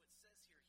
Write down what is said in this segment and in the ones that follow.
it says here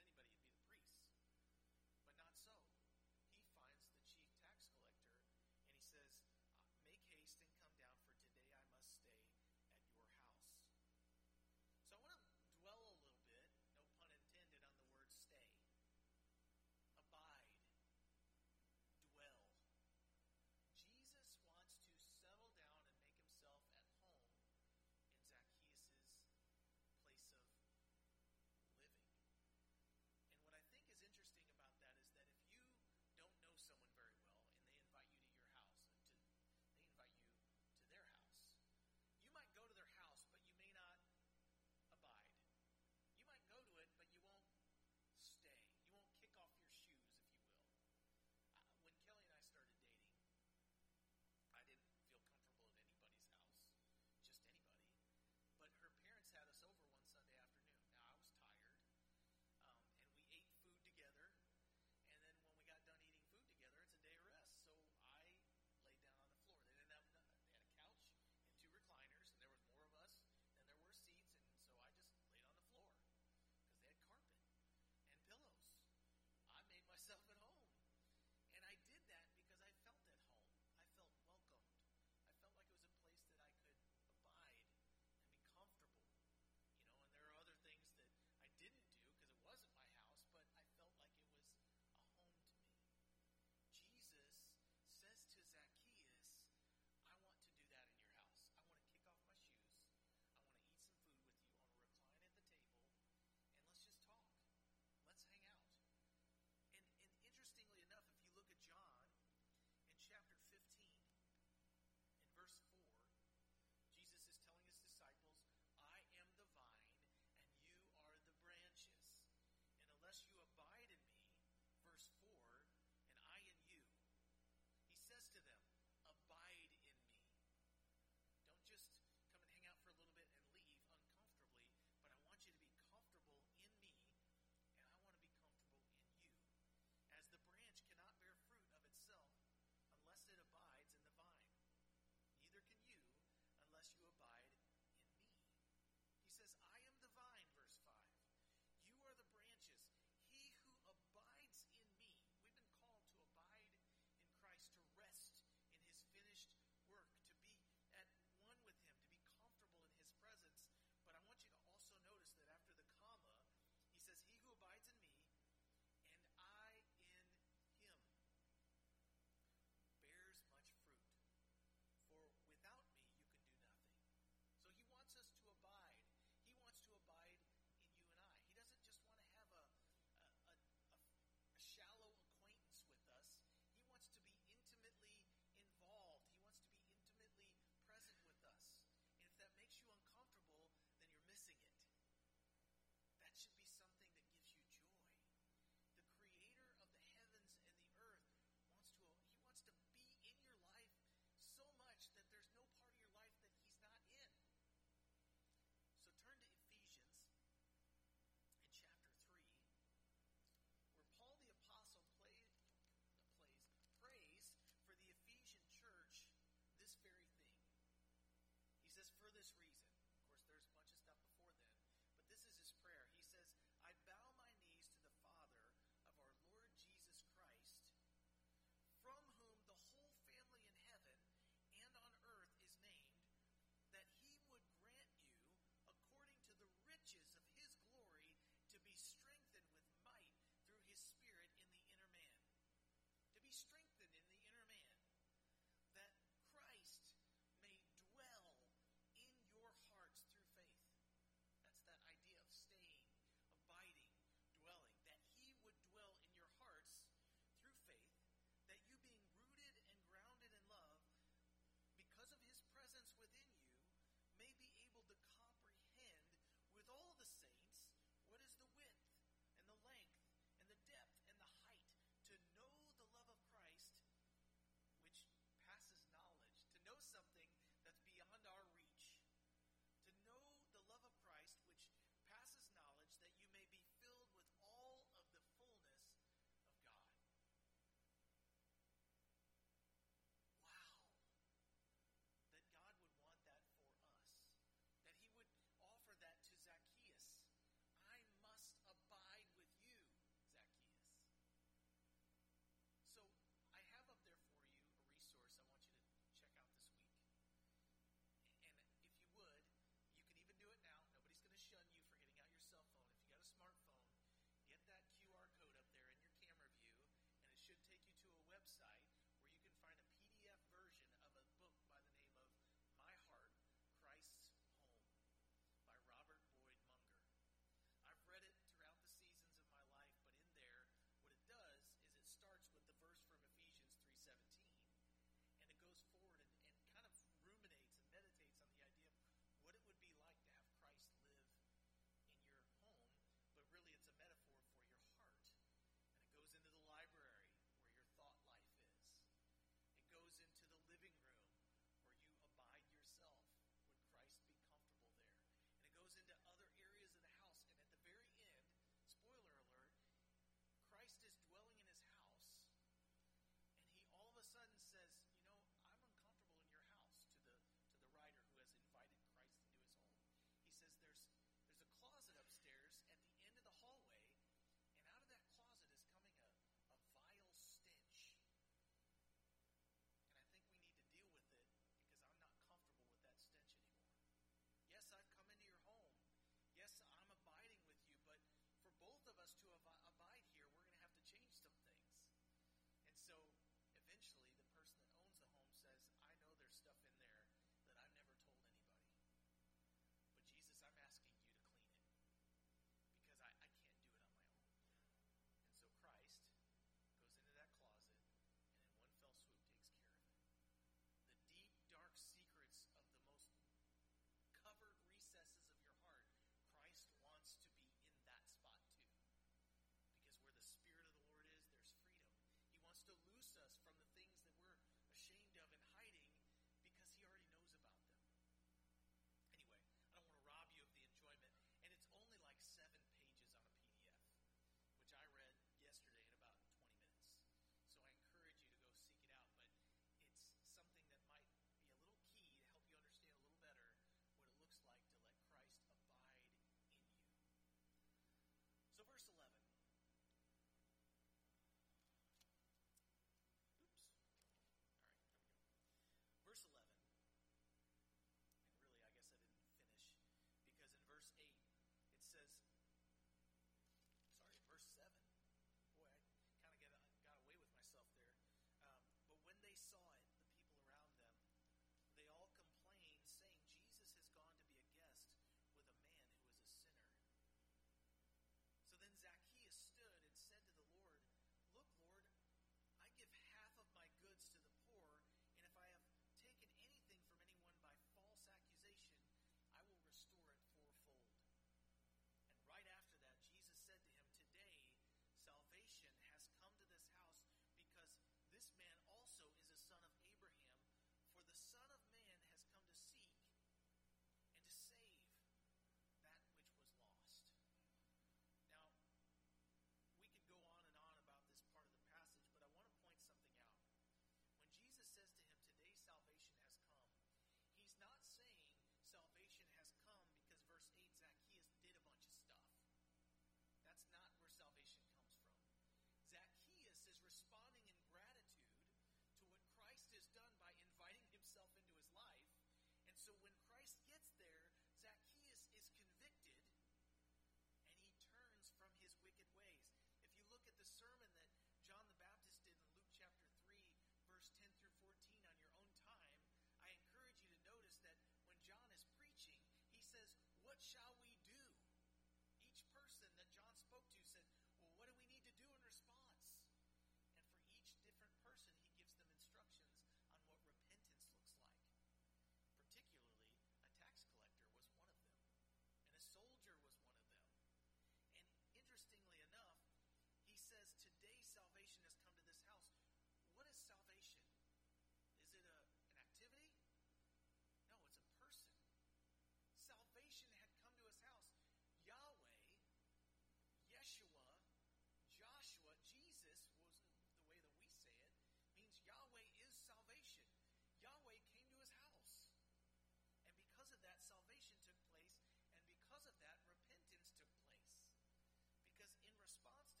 response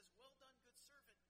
says, Well done, good servant.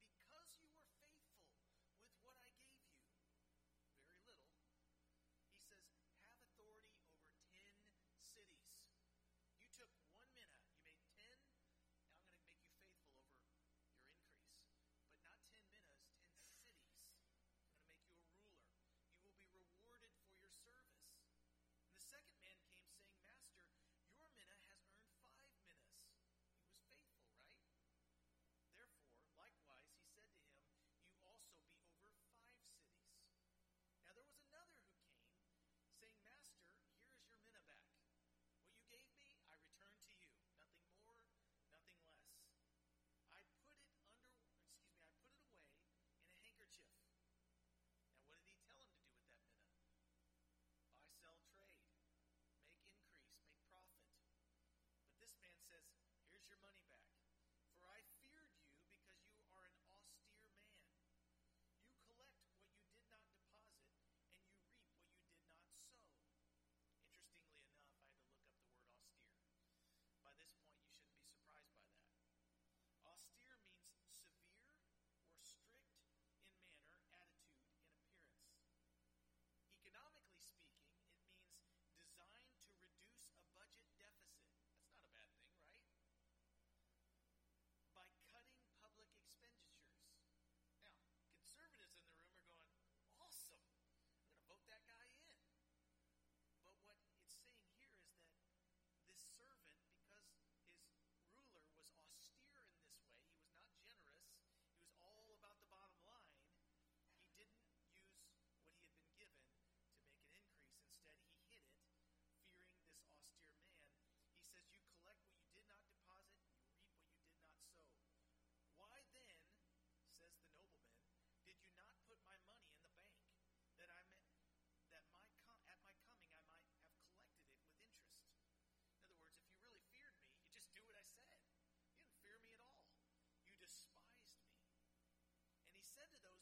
Instead, he hid it, fearing this austere man. He says, You collect what you did not deposit, and you reap what you did not sow. Why then, says the nobleman, did you not put my money in the bank, that I may, that my com- at my coming I might have collected it with interest? In other words, if you really feared me, you just do what I said. You didn't fear me at all. You despised me. And he said to those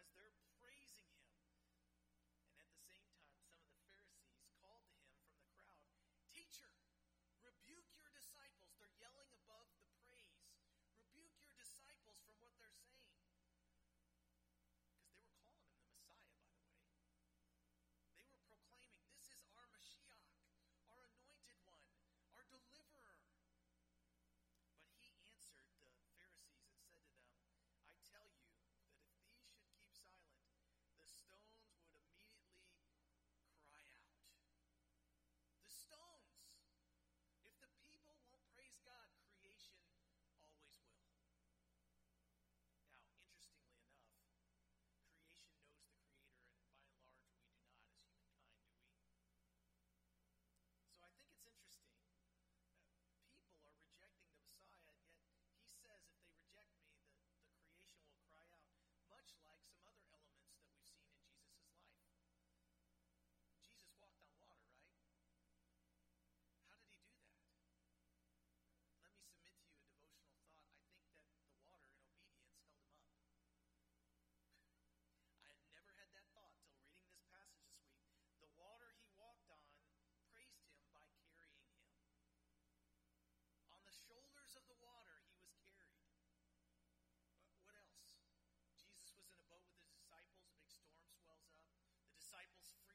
was there disciples